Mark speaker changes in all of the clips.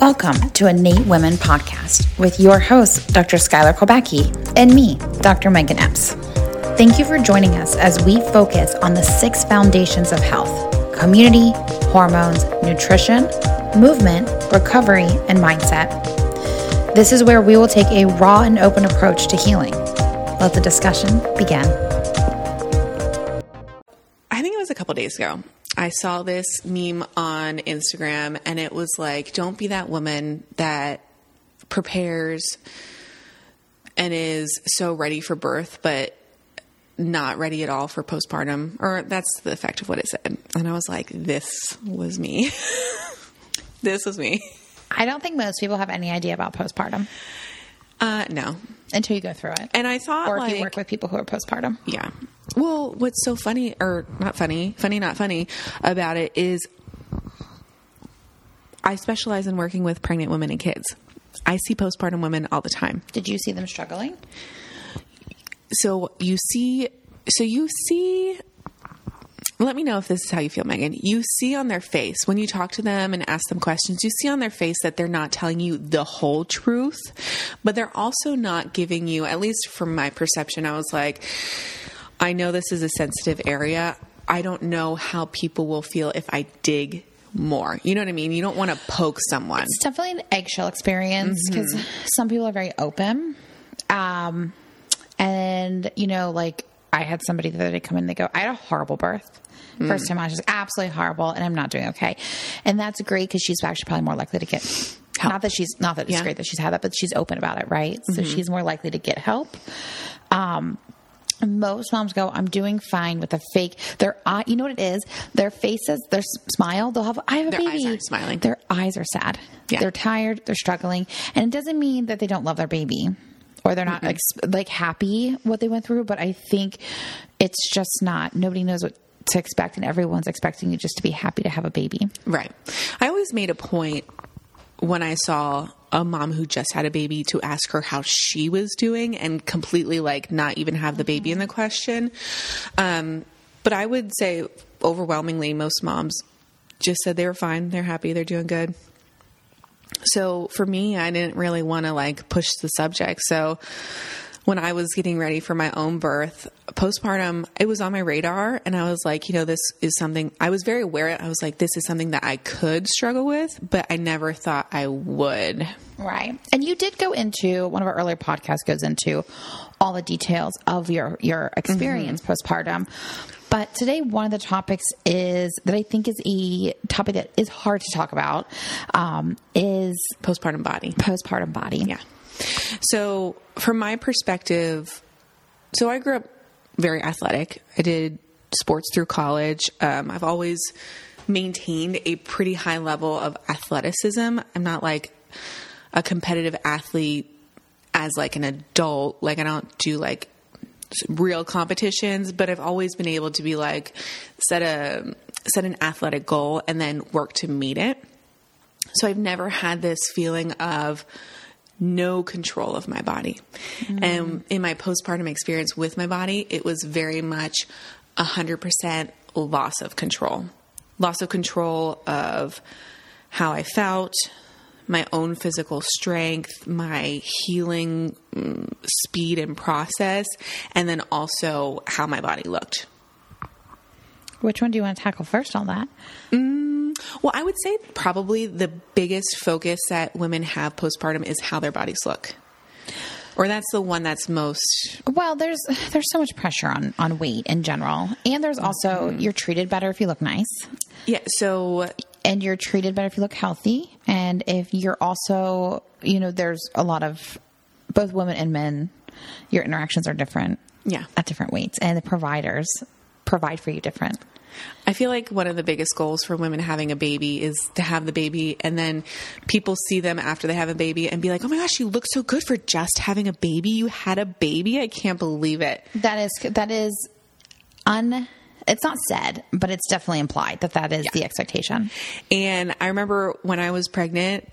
Speaker 1: Welcome to Innate Women podcast with your host, Dr. Skylar Kolbacki, and me, Dr. Megan Epps. Thank you for joining us as we focus on the six foundations of health community, hormones, nutrition, movement, recovery, and mindset. This is where we will take a raw and open approach to healing. Let the discussion begin.
Speaker 2: I think it was a couple days ago. I saw this meme on Instagram and it was like, don't be that woman that prepares and is so ready for birth, but not ready at all for postpartum. Or that's the effect of what it said. And I was like, this was me. this was me.
Speaker 1: I don't think most people have any idea about postpartum
Speaker 2: Uh, no.
Speaker 1: until you go through it.
Speaker 2: And I thought,
Speaker 1: or if
Speaker 2: like,
Speaker 1: you work with people who are postpartum.
Speaker 2: Yeah. Well, what's so funny, or not funny, funny, not funny about it is I specialize in working with pregnant women and kids. I see postpartum women all the time.
Speaker 1: Did you see them struggling?
Speaker 2: So you see, so you see, let me know if this is how you feel, Megan. You see on their face when you talk to them and ask them questions, you see on their face that they're not telling you the whole truth, but they're also not giving you, at least from my perception, I was like, I know this is a sensitive area. I don't know how people will feel if I dig more. You know what I mean? You don't want to poke someone.
Speaker 1: It's definitely an eggshell experience because some people are very open. Um, and, you know, like I had somebody the other day come in they go, I had a horrible birth. First time I was just absolutely horrible and I'm not doing okay. And that's great because she's actually probably more likely to get
Speaker 2: Help.
Speaker 1: Not that she's not that it's
Speaker 2: Yeah.
Speaker 1: great that she's had that, but she's open about it, right? So she's more likely to get help. Um, most moms go, I'm doing fine with a fake. Their eye, you know what it is? Their faces, their smile, they'll have, I have a
Speaker 2: Their eyes
Speaker 1: baby.
Speaker 2: aren't smiling.
Speaker 1: Their eyes are sad.
Speaker 2: Yeah.
Speaker 1: They're tired. They're struggling. And it doesn't mean that they don't love their baby or they're not ex- like happy what they went through. But I think it's just not, nobody knows what to expect. And everyone's expecting you just to be happy to have a baby.
Speaker 2: Right. I always made a point when I saw a mom who just had a baby to ask her how she was doing and completely like not even have the baby in the question. Um, but I would say overwhelmingly most moms just said they were fine, they're happy, they're doing good. So for me, I didn't really want to like push the subject. So when I was getting ready for my own birth, postpartum, it was on my radar. And I was like, you know, this is something I was very aware. I was like, this is something that I could struggle with, but I never thought I would.
Speaker 1: Right. And you did go into one of our earlier podcasts goes into all the details of your your experience postpartum. But today one of the topics is that I think is a topic that is hard to talk about um, is
Speaker 2: Postpartum body.
Speaker 1: postpartum body.
Speaker 2: Yeah. So, from my perspective, so I grew up very athletic. I did sports through college. Um, I've always maintained a pretty high level of athleticism. I'm not like a competitive athlete as like an adult. Like I don't do like real competitions, but I've always been able to be like set a set an athletic goal and then work to meet it. So I've never had this feeling of no control of my body. And in my postpartum experience with my body, it was very much 100% loss of control. Loss of control of how I felt, my own physical strength, my healing mm, speed and process, and then also how my body looked.
Speaker 1: Which one do you want to tackle first on that?
Speaker 2: Well, I would say probably the biggest focus that women have postpartum is how their bodies look. Or that's the one that's most
Speaker 1: Well, there's there's so much pressure on on weight in general. And there's also mm-hmm. you're treated better if you look nice.
Speaker 2: Yeah, so
Speaker 1: and you're treated better if you look healthy and if you're also you know there's a lot of both women and men your interactions are different
Speaker 2: Yeah.
Speaker 1: at different weights and the providers provide for you different
Speaker 2: I feel like one of the biggest goals for women having a baby is to have the baby and then people see them after they have a baby and be like, "Oh my gosh, you look so good for just having a baby. You had a baby. I can't believe it."
Speaker 1: that is that is un it's not said but it's definitely implied that that is the expectation
Speaker 2: And I remember when I was pregnant,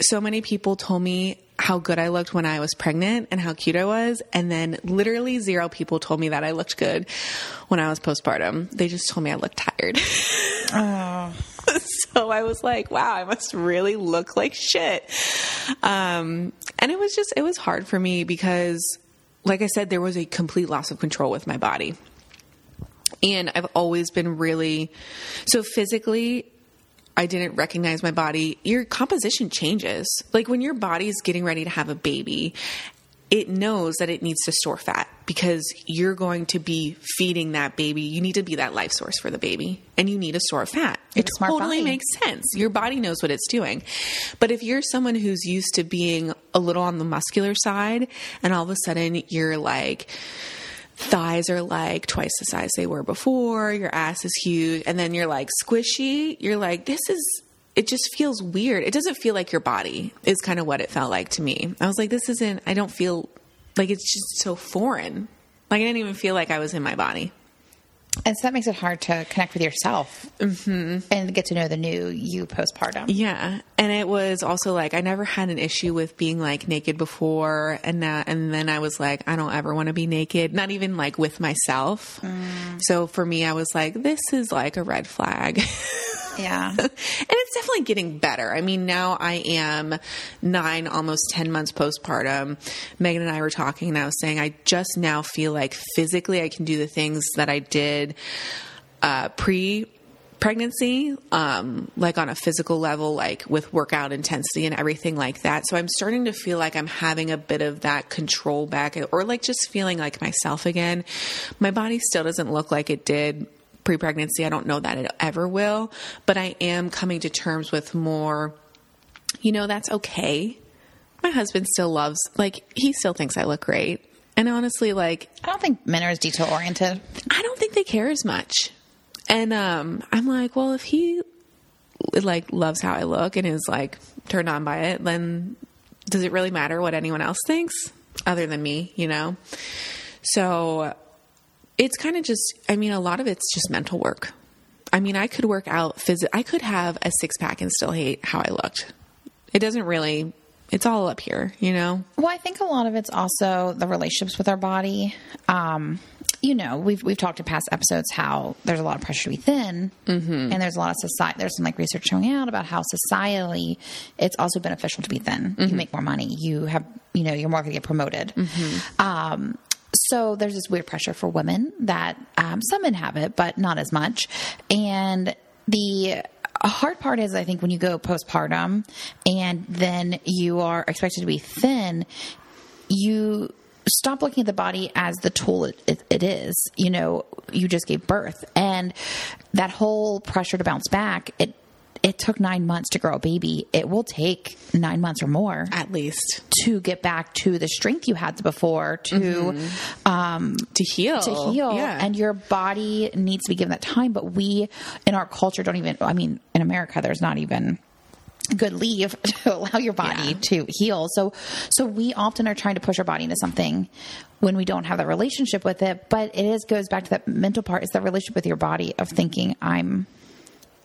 Speaker 2: so many people told me how good I looked when I was pregnant and how cute I was. And then literally zero people told me that I looked good when I was postpartum. They just told me I looked tired. so I was like, wow, I must really look like shit. Um, and it was just, it was hard for me because, like I said, there was a complete loss of control with my body. And I've always been really, so physically, I didn't recognize my body. Your composition changes. Like when your body's getting ready to have a baby it knows that it needs to store fat because you're going to be feeding that baby. You need to be that life source for the baby and you need to store fat. It totally body. makes sense. Your body knows what it's doing. But if you're someone who's used to being a little on the muscular side and all of a sudden you're like, thighs are like twice the size they were before, your ass is huge, and then you're like squishy, you're like, this is it just feels weird. It doesn't feel like your body, is kind of what it felt like to me. I was like, this isn't, I don't feel like it's just so foreign. Like I didn't even feel like I was in my body.
Speaker 1: And so that makes it hard to connect with yourself mm-hmm. and get to know the new you postpartum.
Speaker 2: Yeah, and it was also like I never had an issue with being like naked before, and that, and then I was like, I don't ever want to be naked, not even like with myself. Mm. So for me, I was like, this is like a red flag.
Speaker 1: Yeah. and
Speaker 2: it's definitely getting better. I mean, now I am nine, almost 10 months postpartum. Megan and I were talking, and I was saying, I just now feel like physically I can do the things that I did uh, pre pregnancy, um, like on a physical level, like with workout intensity and everything like that. So I'm starting to feel like I'm having a bit of that control back or like just feeling like myself again. My body still doesn't look like it did pre pregnancy. I don't know that it ever will, but I am coming to terms with more, you know, that's okay. My husband still loves, like, he still thinks I look great. And honestly, like,
Speaker 1: I don't think men are as detail oriented.
Speaker 2: I don't think they care as much. And um, I'm like, well, if he like loves how I look and is like turned on by it, then does it really matter what anyone else thinks other than me, you know? So it's kind of just, I mean, a lot of it's just mental work. I mean, I could work out phys- I could have a six pack and still hate how I looked. It doesn't really, it's all up here, you know?
Speaker 1: Well, I think a lot of it's also the relationships with our body. Um, you know, we've we've talked in past episodes how there's a lot of pressure to be thin, mm-hmm. and there's a lot of society. There's some like research showing out about how societally it's also beneficial to be thin. Mm-hmm. You make more money. You have, you know, you're more going to get promoted. Mm-hmm. Um, so there's this weird pressure for women that um, some men have it, but not as much. And the hard part is, I think, when you go postpartum and then you are expected to be thin, you stop looking at the body as the tool it, it, it is. You know, you just gave birth, and that whole pressure to bounce back, it it took nine months to grow a baby. It will take nine months or more,
Speaker 2: at least,
Speaker 1: to get back to the strength you had before to mm-hmm. um,
Speaker 2: to heal,
Speaker 1: to heal. Yeah. And your body needs to be given that time. But we, in our culture, don't even. I mean, in America, there's not even good leave to allow your body yeah. to heal. So so we often are trying to push our body into something when we don't have that relationship with it. But it is goes back to that mental part is the relationship with your body of thinking I'm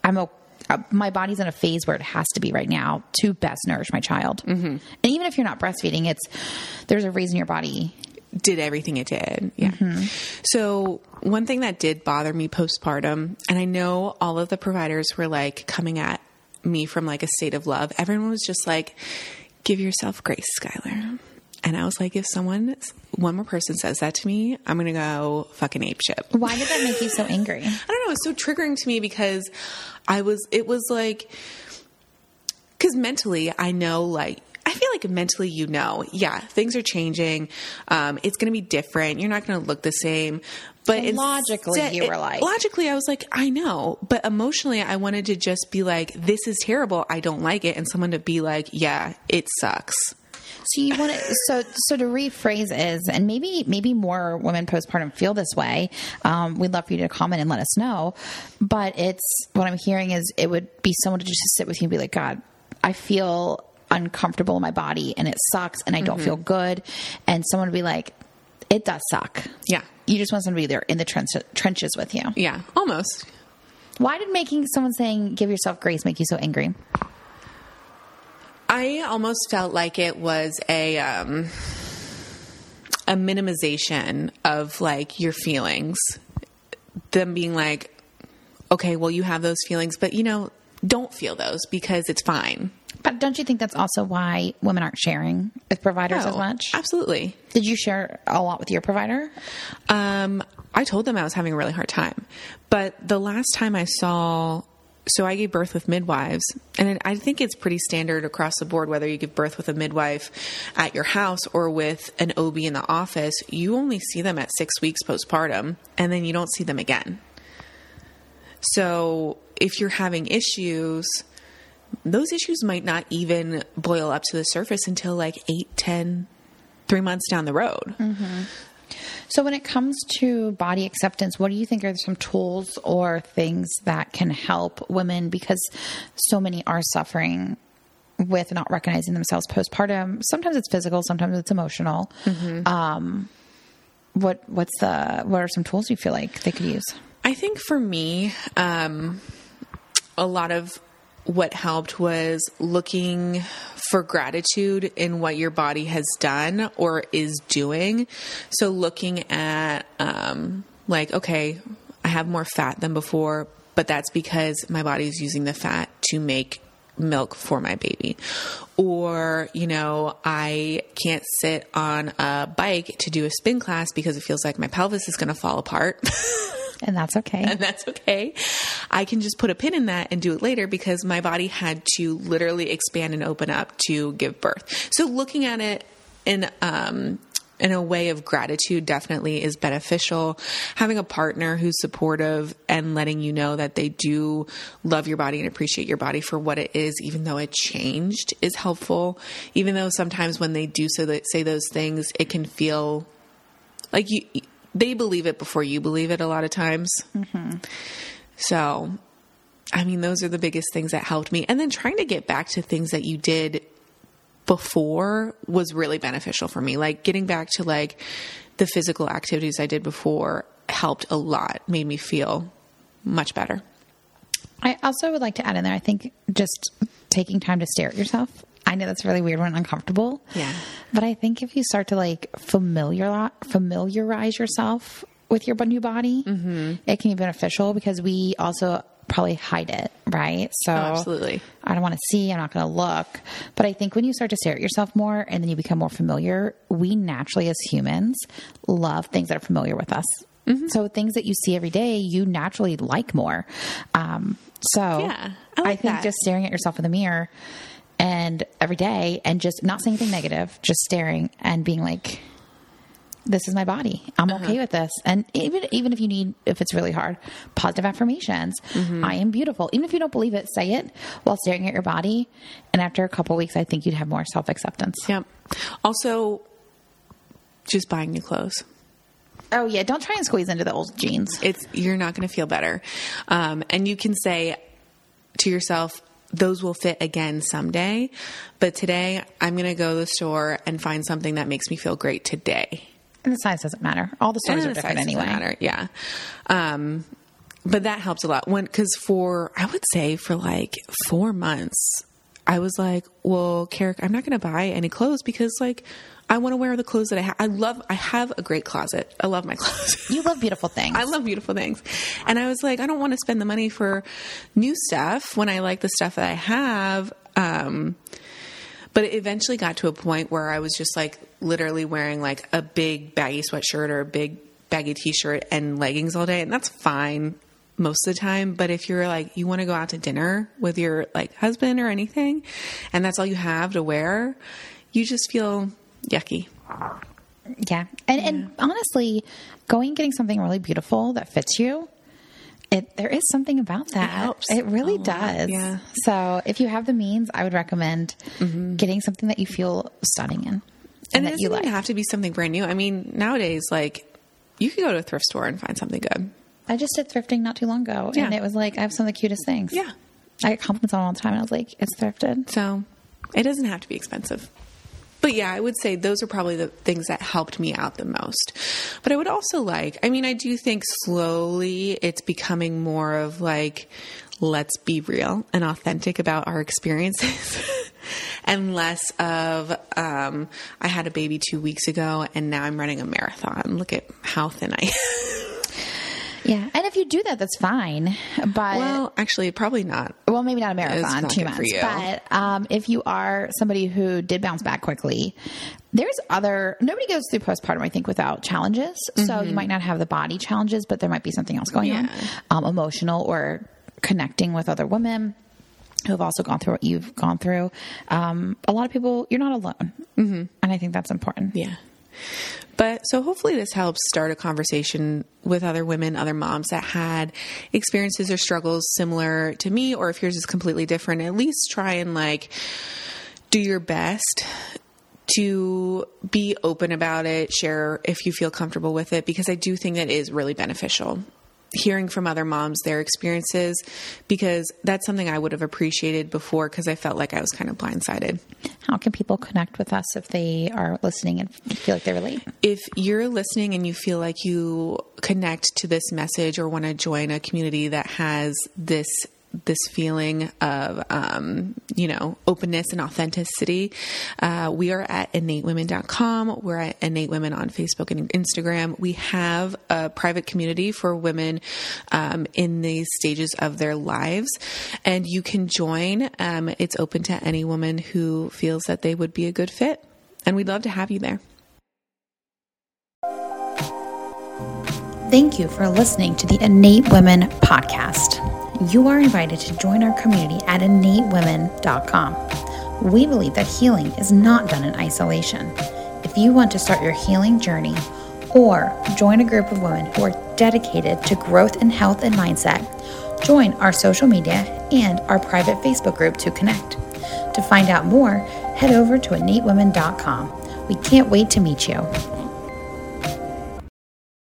Speaker 1: I'm okay uh, my body's in a phase where it has to be right now to best nourish my child. Mm-hmm. And even if you're not breastfeeding, it's there's a reason your body
Speaker 2: did everything it did. Yeah. Mm-hmm. So one thing that did bother me postpartum, and I know all of the providers were like coming at me from like a state of love. Everyone was just like, "Give yourself grace, Skylar." And I was like, if someone, one more person says that to me, I'm going to go fucking ape shit.
Speaker 1: Why did that make you so angry? I
Speaker 2: don't know. It's so triggering to me because I was, it was like, because mentally I know like, I feel like mentally, you know, yeah, things are changing. Um, it's going to be different. You're not going to look the same. But
Speaker 1: logically, instead, you were like,
Speaker 2: logically, I was like, I know. But emotionally, I wanted to just be like, this is terrible. I don't like it. And someone to be like, yeah, it sucks.
Speaker 1: So you want to so so to rephrase is, and maybe maybe more women postpartum feel this way. Um, we'd love for you to comment and let us know. But it's what I'm hearing is it would be someone to just sit with you and be like, God, I feel uncomfortable in my body and it sucks and I don't mm-hmm. feel good, and someone would be like, it does suck.
Speaker 2: Yeah,
Speaker 1: you just want someone to be there in the trench- trenches with you.
Speaker 2: Yeah, almost.
Speaker 1: Why did making someone saying "give yourself grace" make you so angry?
Speaker 2: I almost felt like it was a um, a minimization of like your feelings. Them being like, okay, well, you have those feelings, but you know, don't feel those because it's fine.
Speaker 1: But don't you think that's also why women aren't sharing with providers as
Speaker 2: Oh,
Speaker 1: much?
Speaker 2: Absolutely.
Speaker 1: Did you share a lot with your provider?
Speaker 2: Um, I told them I was having a really hard time. But the last time I saw, so I gave birth with midwives, and I think it's pretty standard across the board whether you give birth with a midwife at your house or with an OB in the office, you only see them at six weeks postpartum, and then you don't see them again. So if you're having issues, those issues might not even boil up to the surface until like eight, ten, three months down the road. Mm-hmm.
Speaker 1: So, when it comes to body acceptance, what do you think are some tools or things that can help women because so many are suffering with not recognizing themselves postpartum? Sometimes it's physical, sometimes it's emotional. Um, what what's the what are some tools you feel like they could use?
Speaker 2: I think for me, um, a lot of what helped was looking for gratitude in what your body has done or is doing. So looking at, um, like, okay, I have more fat than before, but that's because my body is using the fat to make milk for my baby. Or, you know, I can't sit on a bike to do a spin class because it feels like my pelvis is going to fall apart.
Speaker 1: And that's okay.
Speaker 2: and that's okay. I can just put a pin in that and do it later because my body had to literally expand and open up to give birth. So looking at it in um in a way of gratitude definitely is beneficial. Having a partner who's supportive and letting you know that they do love your body and appreciate your body for what it is, even though it changed, is helpful. Even though sometimes when they do so that say those things, it can feel like you they believe it before you believe it a lot of times. Mm-hmm. So, I mean, those are the biggest things that helped me. And then trying to get back to things that you did before was really beneficial for me. Like getting back to like the physical activities I did before helped a lot, made me feel much better.
Speaker 1: I also would like to add in there, I think just taking time to stare at yourself. I know that's really weird when uncomfortable.
Speaker 2: Yeah.
Speaker 1: But I think if you start to like familiar, familiarize yourself with your new body,
Speaker 2: Mm-hmm.
Speaker 1: it can be beneficial because we also probably hide it, right? So
Speaker 2: Oh, absolutely.
Speaker 1: I don't want to see, I'm not going to look. But I think when you start to stare at yourself more and then you become more familiar, we naturally as humans love things that are familiar with us.
Speaker 2: Mm-hmm.
Speaker 1: So things that you see every day, you naturally like more. Um, so
Speaker 2: Yeah, I like
Speaker 1: think
Speaker 2: that.
Speaker 1: just staring at yourself in the mirror and every day and just not saying anything negative, just staring and being like, this is my body. I'm
Speaker 2: Uh-huh.
Speaker 1: okay with this. And even even if you need if it's really hard, positive affirmations.
Speaker 2: Mm-hmm.
Speaker 1: I am beautiful. Even if you don't believe it, say it while staring at your body. And after a couple weeks, I think you'd have more self acceptance.
Speaker 2: Yep. Also, just buying new clothes.
Speaker 1: Oh yeah, don't try and squeeze into the old jeans.
Speaker 2: it's you're not going to feel better um, and you can say to yourself those will fit again someday but today i'm going to go to the store and find something that makes me feel great today
Speaker 1: And the size doesn't matter. All the stores
Speaker 2: And
Speaker 1: are
Speaker 2: the
Speaker 1: different anyway.
Speaker 2: matter. yeah um, but that helps a lot when because for i would say for like four months i was like well Carrick, i'm not going to buy any clothes because like i want to wear the clothes that i have i love i have a great closet i love my clothes
Speaker 1: You love beautiful things.
Speaker 2: I love beautiful things. And I was like, I don't want to spend the money for new stuff when I like the stuff that I have. Um, but it eventually got to a point where I was just like literally wearing like a big baggy sweatshirt or a big baggy t shirt and leggings all day. And that's fine most of the time. But if you're like, you want to go out to dinner with your like husband or anything, and that's all you have to wear, you just feel yucky.
Speaker 1: Yeah. And and honestly, going and getting something really beautiful that fits you, it there is something about that.
Speaker 2: helps
Speaker 1: It really does.
Speaker 2: yeah.
Speaker 1: So if you have the means, I would recommend mm-hmm. getting something that you feel stunning in.
Speaker 2: and
Speaker 1: And,
Speaker 2: it
Speaker 1: that you
Speaker 2: doesn't
Speaker 1: like.
Speaker 2: have to be something brand new. I mean, nowadays, like you could go to a thrift store and find something good.
Speaker 1: I just did thrifting not too long ago, and it was like I have some of the cutest things.
Speaker 2: Yeah.
Speaker 1: I get compliments on all the time, and I was like, "It's thrifted."
Speaker 2: So it doesn't have to be expensive. But yeah, I would say those are probably the things that helped me out the most. But I would also like, I mean, I do think slowly it's becoming more of like, let's be real and authentic about our experiences. and less of, um, I had a baby two weeks ago and now I'm running a marathon. Look at how thin I am.
Speaker 1: Yeah. And if you do that, that's fine. But
Speaker 2: Well, actually, probably not.
Speaker 1: well, maybe not a marathon,
Speaker 2: not
Speaker 1: two months. But um, if you are somebody who did bounce back quickly, there's other. Nobody goes through postpartum, I think, without challenges. So you might not have the body challenges, but there might be something else going on, um, emotional or connecting with other women who have also gone through what you've gone through. Um, a lot of people, you're not alone, mm-hmm. and I think that's important.
Speaker 2: Yeah. But so hopefully this helps start a conversation with other women, other moms that had experiences or struggles similar to me, or if yours is completely different, at least try and like do your best to be open about it, share if you feel comfortable with it, because I do think that is really beneficial. Hearing from other moms their experiences, because that's something I would have appreciated before because I felt like I was kind of blindsided.
Speaker 1: How can people connect with us if they are listening and feel like they relate?
Speaker 2: if you're listening and you feel like you connect to this message or want to join a community that has this this feeling of um, you know openness and authenticity. Uh, we are at innatewomen.com we're at innate women on facebook and instagram. We have a private community for women um, in these stages of their lives. And you can join um, it's open to any woman who feels that they would be a good fit. And we'd love to have you there.
Speaker 1: Thank you for listening to the Innate Women podcast. You are invited to join our community at innatewomen.com. We believe that healing is not done in isolation. If you want to start your healing journey or join a group of women who are dedicated to growth in health and mindset, join our social media and our private Facebook group to connect. To find out more, head over to innatewomen.com. We can't wait to meet you.